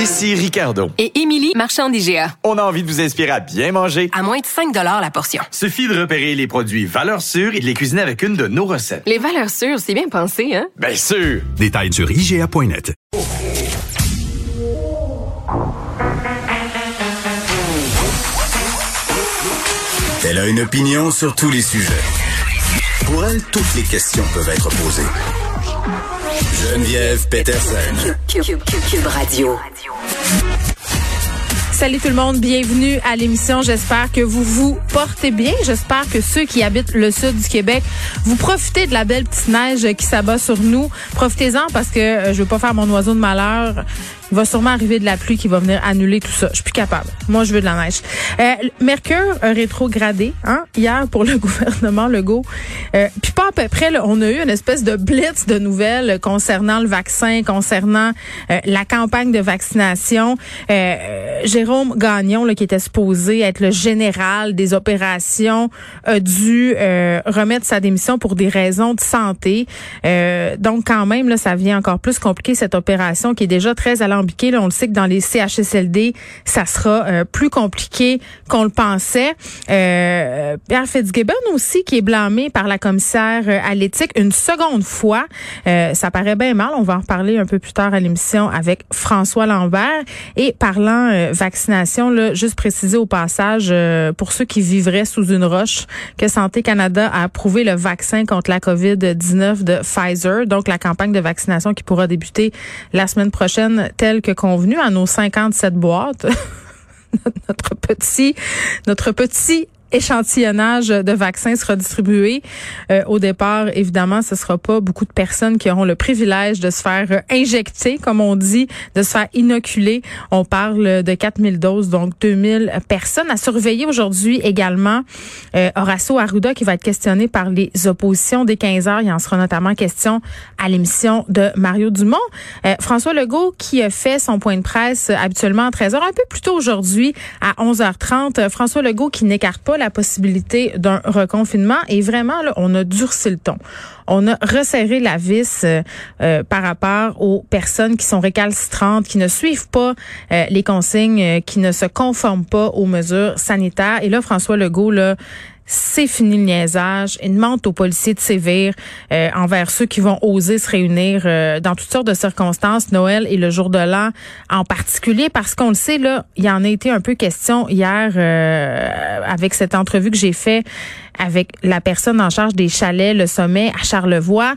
Ici Ricardo. Et Émilie, marchand d'IGA. On a envie de vous inspirer à bien manger. À moins de 5 la portion. Suffit de repérer les produits valeurs sûres et de les cuisiner avec une de nos recettes. Les valeurs sûres, c'est bien pensé, hein? Bien sûr! Détails sur IGA.net. Elle a une opinion sur tous les sujets. Pour elle, toutes les questions peuvent être posées. Geneviève Peterson. Cube, Radio. Salut tout le monde, bienvenue à l'émission. J'espère que vous vous portez bien. J'espère que ceux qui habitent le sud du Québec, vous profitez de la belle petite neige qui s'abat sur nous. Profitez-en parce que euh, je veux pas faire mon oiseau de malheur. Va sûrement arriver de la pluie qui va venir annuler tout ça. Je suis plus capable. Moi, je veux de la neige. Euh, Mercure a rétrogradé hein, hier pour le gouvernement Legault. Euh, puis pas à peu près, là, on a eu une espèce de blitz de nouvelles concernant le vaccin, concernant euh, la campagne de vaccination. Euh, Jérôme Gagnon, là, qui était supposé être le général des opérations, a dû euh, remettre sa démission pour des raisons de santé. donc quand même, là, ça vient encore plus compliquer cette opération qui est déjà très on le sait que dans les CHSLD, ça sera euh, plus compliqué qu'on le pensait. Euh, Pierre Fitzgibbon aussi, qui est blâmé par la commissaire euh, à l'éthique une seconde fois. ça paraît bien mal. On va en reparler un peu plus tard à l'émission avec François Lambert. Et parlant vaccination, là, juste préciser au passage, pour ceux qui vivraient sous une roche, que Santé Canada a approuvé le vaccin contre la COVID-19 de Pfizer, donc la campagne de vaccination qui pourra débuter la semaine prochaine que convenu à nos 57 boîtes. notre petit, notre petit échantillonnage de vaccins sera distribué. Euh, au départ, évidemment, ce sera pas beaucoup de personnes qui auront le privilège de se faire injecter, comme on dit, de se faire inoculer. On parle de 4000 doses, donc 2000 personnes. À surveiller aujourd'hui également euh, Horacio Arruda qui va être questionné par les oppositions dès 15 heures. Il en sera notamment question à l'émission de Mario Dumont. Euh, François Legault qui fait son point de presse habituellement à 13 heures, un peu plus tôt aujourd'hui à 11h30. François Legault qui n'écarte pas la possibilité d'un reconfinement et vraiment, on a durci le ton. On a resserré la vis euh, euh, par rapport aux personnes qui sont récalcitrantes, qui ne suivent pas euh, les consignes, qui ne se conforment pas aux mesures sanitaires. Et là, François Legault, là, c'est fini le niaisage. Il demande aux policiers de sévir envers ceux qui vont oser se réunir dans toutes sortes de circonstances, Noël et le jour de l'an en particulier, parce qu'on le sait, là, il y en a été un peu question hier avec cette entrevue que j'ai fait avec la personne en charge des chalets, le sommet à Charlevoix.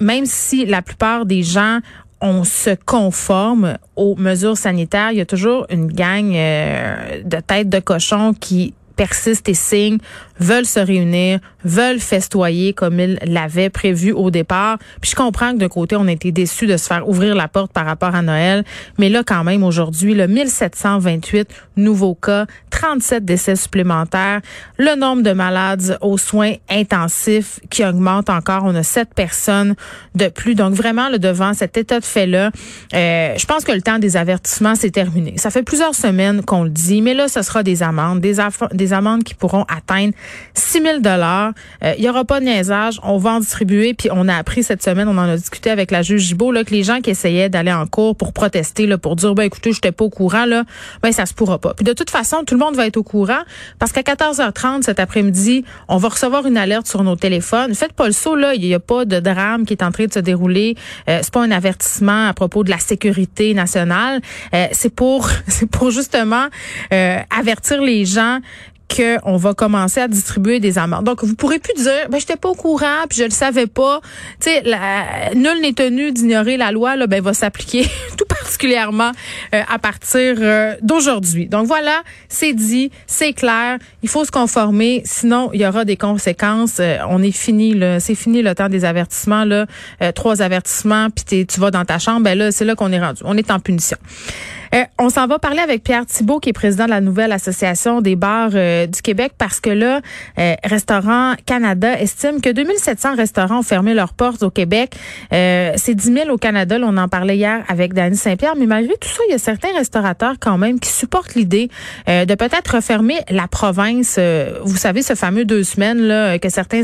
même si la plupart des gens on se conforme aux mesures sanitaires, il y a toujours une gang de têtes de cochon qui persistent et signent, veulent se réunir, veulent festoyer comme ils l'avaient prévu au départ. Puis je comprends que d'un côté, on a été déçus de se faire ouvrir la porte par rapport à Noël, mais là quand même aujourd'hui, le 1728 nouveaux cas, 37 décès supplémentaires, le nombre de malades aux soins intensifs qui augmente encore, on a 7 personnes de plus. Donc vraiment le devant cet état de fait-là, euh, je pense que le temps des avertissements c'est terminé. Ça fait plusieurs semaines qu'on le dit, mais là ce sera des amendes, des, des amendes qui pourront atteindre 6 000 dollars. Euh, il y aura pas de niaisage. On va en distribuer. Puis on a appris cette semaine, on en a discuté avec la juge Gibault, là, que les gens qui essayaient d'aller en cours pour protester, là, pour dire, ben écoutez, j'étais pas au courant, là, ben ça se pourra pas. Puis de toute façon, tout le monde va être au courant parce qu'à 14h30 cet après-midi, on va recevoir une alerte sur nos téléphones. Faites pas le saut, là. Il y a pas de drame qui est en train de se dérouler. Euh, c'est pas un avertissement à propos de la sécurité nationale. Euh, c'est pour, c'est pour justement euh, avertir les gens qu'on va commencer à distribuer des amendes. Donc, vous pourrez plus dire, ben, j'étais pas au courant, puis je le savais pas. Tu sais, nul n'est tenu d'ignorer la loi, là, ben, va s'appliquer tout particulièrement euh, à partir euh, d'aujourd'hui. Donc, voilà, c'est dit, c'est clair, il faut se conformer, sinon, il y aura des conséquences. Euh, on est fini, c'est fini le temps des avertissements, là. trois avertissements, puis tu vas dans ta chambre, ben là, c'est là qu'on est rendu. On est en punition. Euh, on s'en va parler avec Pierre Thibault, qui est président de la nouvelle association des bars euh, du Québec, parce que là, euh, Restaurant Canada estime que 2700 restaurants ont fermé leurs portes au Québec. C'est 10 000 au Canada. on en parlait hier avec Dany Saint-Pierre. Mais malgré tout ça, il y a certains restaurateurs quand même qui supportent l'idée de peut-être refermer la province. vous savez, ce fameux deux semaines là que certains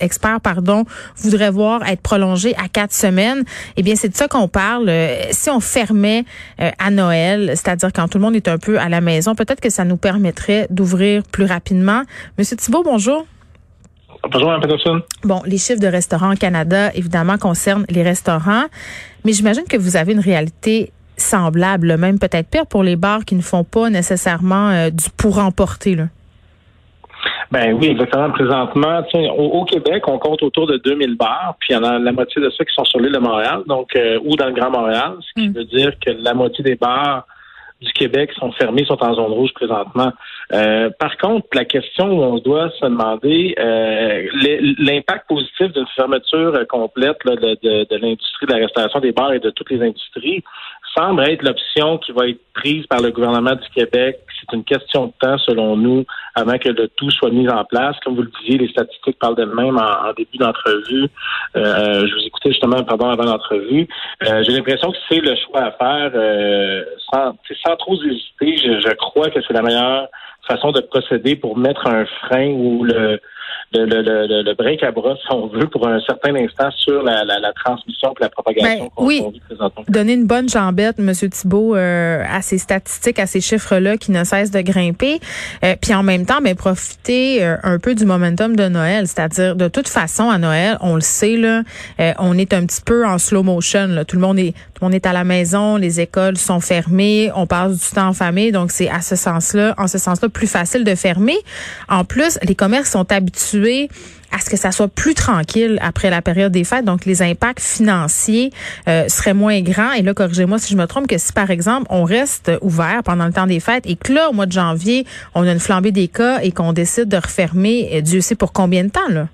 experts, pardon, voudraient voir être prolongé à quatre semaines. Eh bien, c'est de ça qu'on parle. si on fermait à Noël Noël, c'est-à-dire quand tout le monde est un peu à la maison. Peut-être que ça nous permettrait d'ouvrir plus rapidement. Monsieur Thibault, bonjour. Bonjour, Peterson. Bon, les chiffres de restaurants au Canada, évidemment, concernent les restaurants, mais j'imagine que vous avez une réalité semblable, même peut-être pire pour les bars qui ne font pas nécessairement euh, du pour emporter. Là. Ben oui, exactement. Présentement, au, au, Québec, on compte autour de 2000 bars, puis il y en a la moitié de ceux qui sont sur l'île de Montréal, donc euh, ou dans le Grand Montréal, ce qui mm. veut dire que la moitié des bars du Québec sont fermés, sont en zone rouge présentement. Euh, par contre, la question où on doit se demander euh, l'impact positif d'une fermeture complète de, de, de l'industrie de la restauration des bars et de toutes les industries semble être l'option qui va être prise par le gouvernement du Québec. C'est une question de temps, selon nous, avant que le tout soit mis en place. Comme vous le disiez, les statistiques parlent d'elles-mêmes en, début d'entrevue. Euh, je vous écoutais justement, pardon, avant l'entrevue. Euh, J'ai l'impression que c'est le choix à faire euh, sans, sans trop hésiter. Je, je crois que c'est la meilleure façon de procéder pour mettre un frein ou le le, le, le, break à bras, si on veut, pour un certain instant sur la, la, la transmission et la propagation ben, qu'on oui. présentement. Donner une bonne jambette, M. Thibault, euh, à ces statistiques, à ces chiffres-là qui ne cessent de grimper. Euh, puis en même temps, ben, profiter euh, un peu du momentum de Noël. C'est-à-dire, de toute façon, à Noël, on le sait, là, on est un petit peu en slow motion. Là. Tout le monde est monde est à la maison, les écoles sont fermées, on passe du temps en famille, donc c'est à ce sens-là, en ce sens-là, plus facile de fermer. En plus, les commerces sont habitués à ce que ça soit plus tranquille après la période des fêtes. Donc, les impacts financiers euh, seraient moins grands. Et là, corrigez-moi si je me trompe, que si, par exemple, on reste ouvert pendant le temps des fêtes et que là, au mois de janvier, on a une flambée des cas et qu'on décide de refermer, euh, Dieu sait pour combien de temps, là?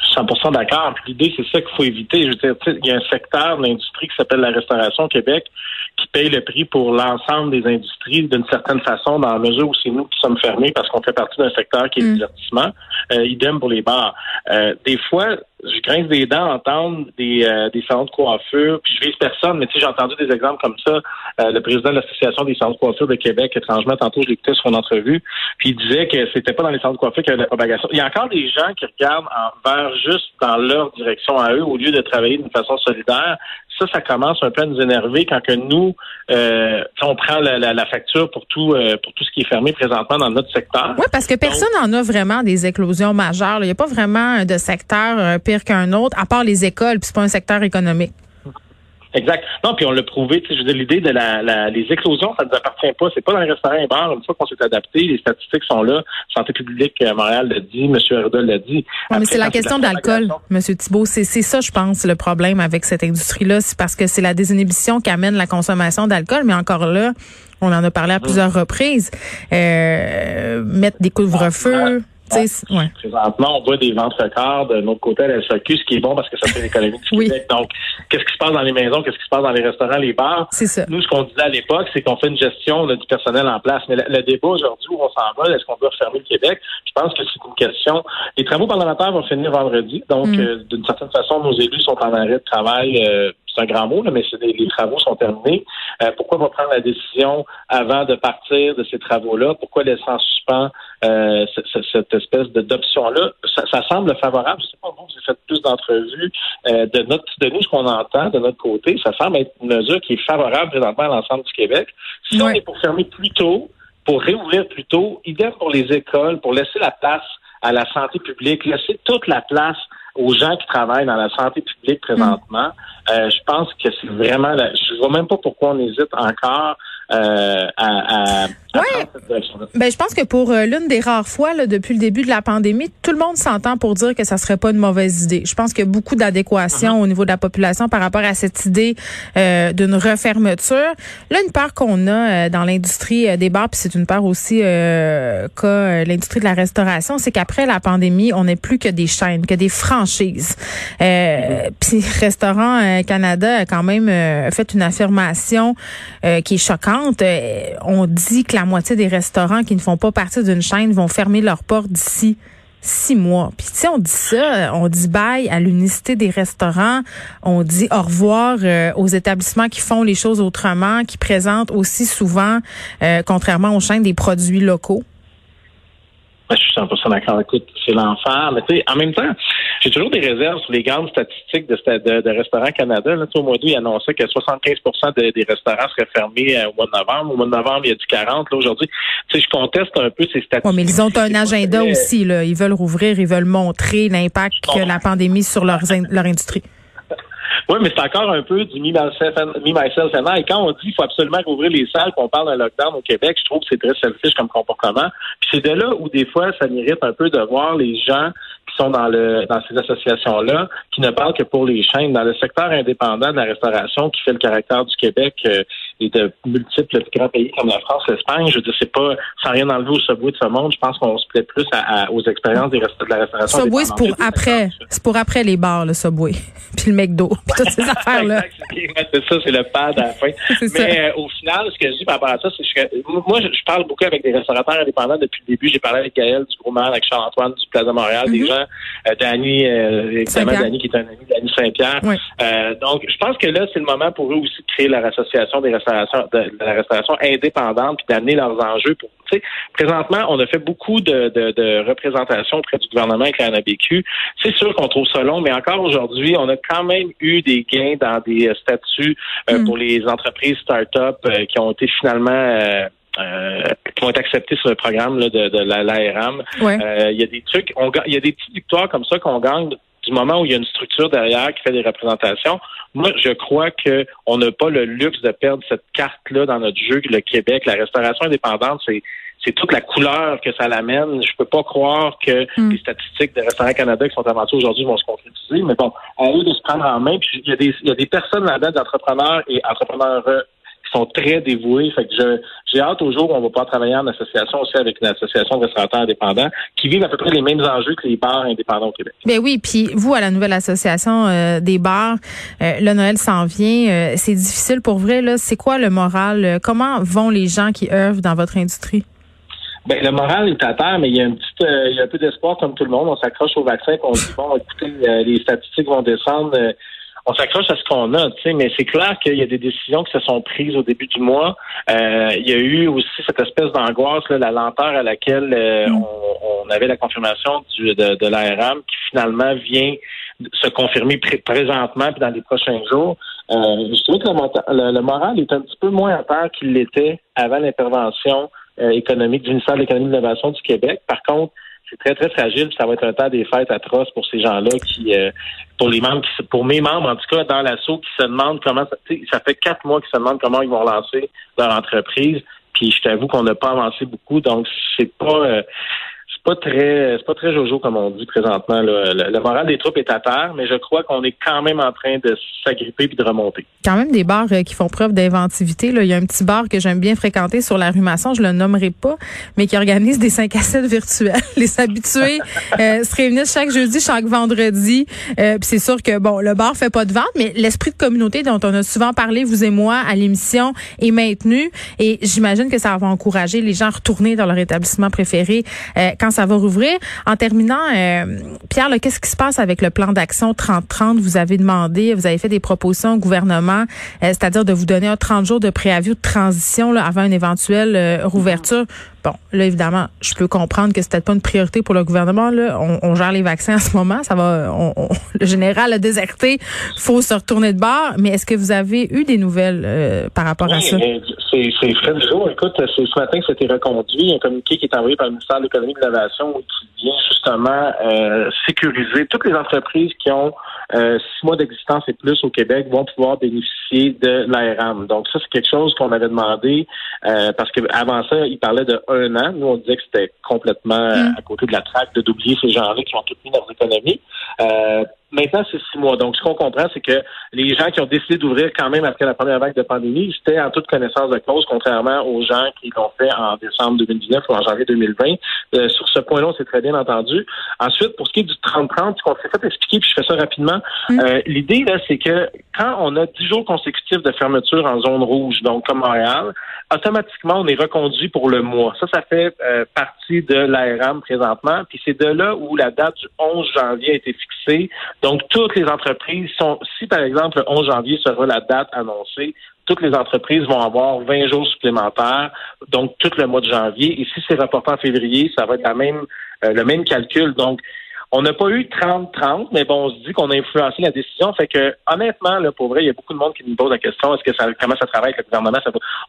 100% d'accord. L'idée, c'est ça qu'il faut éviter. Je veux dire, il y a un secteur de l'industrie qui s'appelle la restauration au Québec qui paye le prix pour l'ensemble des industries d'une certaine façon, dans la mesure où c'est nous qui sommes fermés parce qu'on fait partie d'un secteur qui est le mm. divertissement. Euh, idem pour les bars. Euh, des fois, je grince des dents à entendre des, euh, des salons de coiffure, puis je vise personne, mais tu sais, j'ai entendu des exemples comme ça. Euh, le président de l'Association des salons de coiffure de Québec, étrangement, tantôt, je l'écoutais sur une entrevue, puis il disait que c'était pas dans les salons de coiffure qu'il y avait de la propagation. Il y a encore des gens qui regardent en, vers juste dans leur direction à eux, au lieu de travailler d'une façon solidaire ça, ça commence un peu à nous énerver quand que nous, euh, on prend la, la, facture pour tout euh, pour tout ce qui est fermé présentement dans notre secteur. Oui, parce que personne n'en a vraiment des éclosions majeures. Il n'y a pas vraiment de secteur euh, pire qu'un autre, à part les écoles, puis c'est pas un secteur économique. Exact. Non, puis on l'a prouvé. Je veux dire, l'idée de la, la, les éclosions, ça ne nous appartient pas. C'est pas dans les restaurants et bars. Une fois qu'on s'est adapté, les statistiques sont là. Santé publique euh, Montréal l'a dit, M. Herda l'a dit. mais c'est la question de l'alcool, M. Thibault. C'est ça, je pense, le problème avec cette industrie-là. C'est parce que c'est la désinhibition qui amène la consommation d'alcool. Mais encore là, on en a parlé à plusieurs reprises. Euh, mettre des couvre-feux. Ouais. Présentement, on voit des ventes records de notre côté à la SAQ, ce qui est bon parce que ça fait l'économie du Québec. Donc, qu'est-ce qui se passe dans les maisons, qu'est-ce qui se passe dans les restaurants, les bars? Ça. Nous, ce qu'on disait à l'époque, c'est qu'on fait une gestion du personnel en place. Mais le, débat aujourd'hui, où on s'en va, est-ce qu'on doit fermer le Québec? Je pense que c'est une question. Les travaux parlementaires vont finir vendredi. Donc, mm. euh, d'une certaine façon, nos élus sont en arrêt de travail. Euh, c'est un grand mot, là, mais des, les travaux sont terminés. Euh, pourquoi pas prendre la décision avant de partir de ces travaux-là? Pourquoi laisser en suspens euh, cette, espèce d'option-là? Ça, ça, semble favorable. Je sais pas, vous, vous avez fait plus d'entrevues. Euh, de, notre, de nous, ce qu'on entend de notre côté, ça semble être une mesure qui est favorable présentement à l'ensemble du Québec. Si on est pour fermer plus tôt, pour réouvrir plus tôt, idem pour les écoles, pour laisser la place à la santé publique, laisser toute la place aux gens qui travaillent dans la santé publique présentement. Euh, je pense que c'est vraiment, la, je vois même pas pourquoi on hésite encore euh, à, à, Ben, je pense que pour euh, l'une des rares fois là, depuis le début de la pandémie, tout le monde s'entend pour dire que ça serait pas une mauvaise idée. Je pense qu'il y a beaucoup d'adéquation uh-huh. au niveau de la population par rapport à cette idée euh, d'une refermeture. Là, une part qu'on a dans l'industrie des bars, puis c'est une part aussi qu'a l'industrie de la restauration, c'est qu'après la pandémie, on n'est plus que des chaînes, que des franchises. Uh-huh. Puis Restaurant Canada a quand même fait une affirmation qui est choquante euh, on dit que la moitié des restaurants qui ne font pas partie d'une chaîne vont fermer leurs portes d'ici six mois. Puis tu sais, on dit ça, on dit bye à l'unicité des restaurants, on dit au revoir euh, aux établissements qui font les choses autrement, qui présentent aussi souvent, euh, contrairement aux chaînes, des produits locaux. Je suis 100% d'accord. Écoute, c'est l'enfer. Mais tu sais, en même temps, j'ai toujours des réserves sur les grandes statistiques de, de, de Restaurants Canada. Là, au mois d'août, il annonçait que 75% des restaurants seraient fermés euh, au mois de novembre. Au mois de novembre, il y a du 40. Là, aujourd'hui, tu sais, je conteste un peu ces statistiques. Oui, mais ils ont un agenda aussi. Là. Ils veulent rouvrir, ils veulent montrer l'impact que la pandémie sur leur, leur industrie. Oui, mais c'est encore un peu du me, myself, and I. Quand on dit qu'il faut absolument rouvrir les salles, qu'on parle d'un lockdown au Québec, je trouve que c'est très selfish comme comportement. Puis c'est de là où des fois, ça mérite un peu de voir les gens qui sont dans le dans ces associations-là, qui ne parlent que pour les chaînes. Dans le secteur indépendant de la restauration, qui fait le caractère du Québec euh, et de multiples grands pays comme la France, l'Espagne, je veux dire, c'est pas sans rien enlever au Subway de ce monde. Je pense qu'on se plaît plus aux expériences des rest de la restauration. Subway, c'est pour après. C'est pour après les bars, le Subway. Puis le McDo. Puis toutes ces affaires-là. c'est ça, c'est le pad à la fin. Mais euh, au final, ce que je dis par rapport à ça, c'est que moi, je, parle beaucoup avec des restaurateurs indépendants depuis le début. J'ai parlé avec Gaël du Gros avec Charles-Antoine du Plaza Montréal, des mm-hmm. gens, euh, Dany, euh, évidemment Dany qui est un ami Dany Saint-Pierre. Euh, donc, je pense que là, c'est le moment pour eux aussi de créer la association des de, la restauration indépendante puis d'amener leurs enjeux pour présentement, on a fait beaucoup de, de, de représentations auprès du gouvernement avec la NABQ. C'est sûr qu'on trouve ça long, mais encore aujourd'hui, on a quand même eu des gains dans des euh, statuts euh, mm. pour les entreprises start-up euh, qui ont été finalement qui vont être acceptés sur le programme de, de l'ARM. Il y a des trucs, il y a des petites victoires comme ça qu'on gagne du moment où il y a une structure derrière qui fait des représentations. Moi, je crois que on n'a pas le luxe de perdre cette carte-là dans notre jeu. Le Québec, la restauration indépendante, c'est c'est toute la couleur que ça l'amène. Je peux pas croire que hmm. les statistiques de Restaurants Canada qui sont avancées aujourd'hui vont se concrétiser. Mais bon, à eux de se prendre en main. Puis il y a des, il y a des personnes là-dedans, d'entrepreneurs et entrepreneurs sont très dévoués. Fait que j'ai hâte au jour où on va pouvoir travailler en association aussi avec une association de restaurateurs indépendants qui vivent à peu près les mêmes enjeux que les bars indépendants au Québec. Ben oui, puis vous à la nouvelle association euh, des bars, euh, le Noël s'en vient. Euh, c'est difficile pour vrai là. C'est quoi le moral Comment vont les gens qui œuvrent dans votre industrie? Ben, le moral est à terre, mais il y a, une petite, euh, il y a un peu d'espoir comme tout le monde. On s'accroche au vaccin, on dit bon, écoutez, euh, les statistiques vont descendre. Euh, on s'accroche à ce qu'on a, tu sais, mais c'est clair qu'il y a des décisions qui se sont prises au début du mois. il y a eu aussi cette espèce d'angoisse, la lenteur à laquelle mm. on, avait la confirmation du, de, de l'ARM qui finalement vient se confirmer présentement puis dans les prochains jours. je trouve que le, le, moral est un petit peu moins à terre qu'il l'était avant l'intervention euh, économique du ministère de l'économie et de l'innovation du Québec. Par contre, c'est très, très fragile. Ça va être un temps des fêtes atroces pour ces gens-là qui, euh, pour les membres, qui, pour mes membres, en tout cas, dans l'assaut, qui se demandent comment, ça, ça fait quatre mois qu'ils se demandent comment ils vont lancer leur entreprise. Puis je t'avoue qu'on n'a pas avancé beaucoup, donc c'est pas, euh, pas très c'est pas très jojo comme on dit présentement. Le, moral des troupes est à terre, mais je crois qu'on est quand même en train de s'agripper puis de remonter. Quand même des bars euh, qui font preuve d'inventivité. Il y a un petit bar que j'aime bien fréquenter sur la rue Masson, je le nommerai pas, mais qui organise des 5 à 7 virtuels. Les habitués euh, se réunissent chaque jeudi, chaque vendredi. Euh, puis c'est sûr que bon, le bar fait pas de vente, mais l'esprit de communauté dont on a souvent parlé, vous et moi, à l'émission, est maintenu. Et j'imagine que ça va encourager les gens à retourner dans leur établissement préféré quand ça va rouvrir. En terminant, euh, Pierre, qu'est-ce qui se passe avec le plan d'action 30-30? Vous avez demandé, vous avez fait des propositions au gouvernement, euh, c'est-à-dire de vous donner un 30 jours de préavis ou de transition là, avant une éventuelle euh, rouverture. Bon, là, évidemment, je peux comprendre que c'est peut-être pas une priorité pour le gouvernement. Là. On, gère les vaccins en ce moment. Ça va. le général a déserté. faut se retourner de bord. Mais est-ce que vous avez eu des nouvelles euh, par rapport à ça? C'est Fred jour. Écoute, c'est ce matin que c'était reconduit. Un communiqué qui est envoyé par le ministère de l'Économie et de l'Innovation qui vient justement euh, sécuriser toutes les entreprises qui ont euh, six mois d'existence et plus au Québec vont pouvoir bénéficier de l'ARM. Donc ça, c'est quelque chose qu'on avait demandé euh, parce qu'avant ça, il parlait de un an. Nous, on disait que c'était complètement mm. à côté de la traque de d'oublier ces gens-là qui ont tout mis dans leurs économies. Euh, Maintenant, c'est six mois. Donc, ce qu'on comprend, c'est que les gens qui ont décidé d'ouvrir quand même après la première vague de pandémie, c'était en toute connaissance de cause, contrairement aux gens qui l'ont fait en décembre 2019 ou en janvier 2020. Euh, sur ce point-là, c'est très bien entendu. Ensuite, pour ce qui est du 30-30, ce qu'on s'est fait expliquer, puis je fais ça rapidement, mm. euh, l'idée, là, c'est que quand on a dix jours consécutifs de fermeture en zone rouge, donc comme Montréal, automatiquement, on est reconduit pour le mois. Ça, ça fait euh, partie de l'ARM présentement. Puis c'est de là où la date du 11 janvier a été fixée. Donc, toutes les entreprises sont, si par exemple le 11 janvier sera la date annoncée, toutes les entreprises vont avoir 20 jours supplémentaires, donc tout le mois de janvier. Et si c'est reporté en février, ça va être la même le même calcul. Donc, on n'a pas eu 30-30, mais bon, on se dit qu'on a influencé la décision. Fait que, honnêtement, là, pour vrai, il y a beaucoup de monde qui nous pose la question, est-ce que ça, comment ça travaille avec le gouvernement?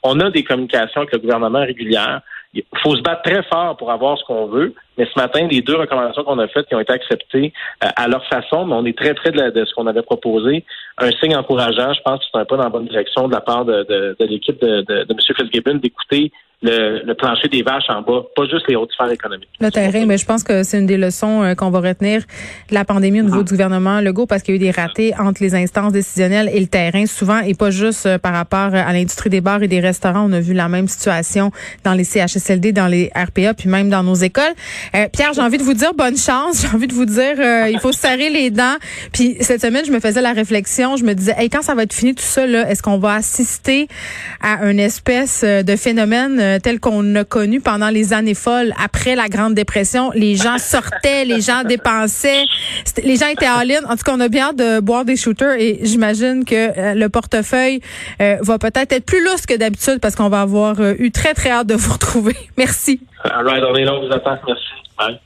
on a des communications avec le gouvernement régulières. Il faut se battre très fort pour avoir ce qu'on veut. Mais ce matin, les deux recommandations qu'on a faites qui ont été acceptées euh, à leur façon, mais on est très près de, de, ce qu'on avait proposé. Un signe encourageant, je pense que c'est un pas dans la bonne direction de la part de, de, de l'équipe de, de, M. Fitzgibbon d'écouter le, plancher des vaches en bas, pas juste les hautes sphères économiques. Le terrain, mais je pense que c'est une des leçons euh, qu'on va retenir de la pandémie au niveau du gouvernement Legault parce qu'il y a eu des ratés entre les instances décisionnelles et le terrain souvent et pas juste euh, par rapport à l'industrie des bars et des restaurants. On a vu la même situation dans les Dans les RPA, puis même dans nos écoles. Euh, Pierre, j'ai envie de vous dire bonne chance. J'ai envie de vous dire, il faut serrer les dents. Puis cette semaine, je me faisais la réflexion, je me disais, hey, quand ça va être fini tout ça, est-ce qu'on va assister à une espèce de phénomène tel qu'on a connu pendant les années folles après la Grande Dépression? Les gens sortaient, les gens dépensaient, les gens étaient en ligne. En tout cas, on a bien de boire des shooters et j'imagine que euh, le portefeuille euh, va peut-être être plus lousse que d'habitude parce qu'on va avoir euh, eu très, très hâte de vous retrouver. Merci. All right, on est là, on vous attend. Merci. Bye.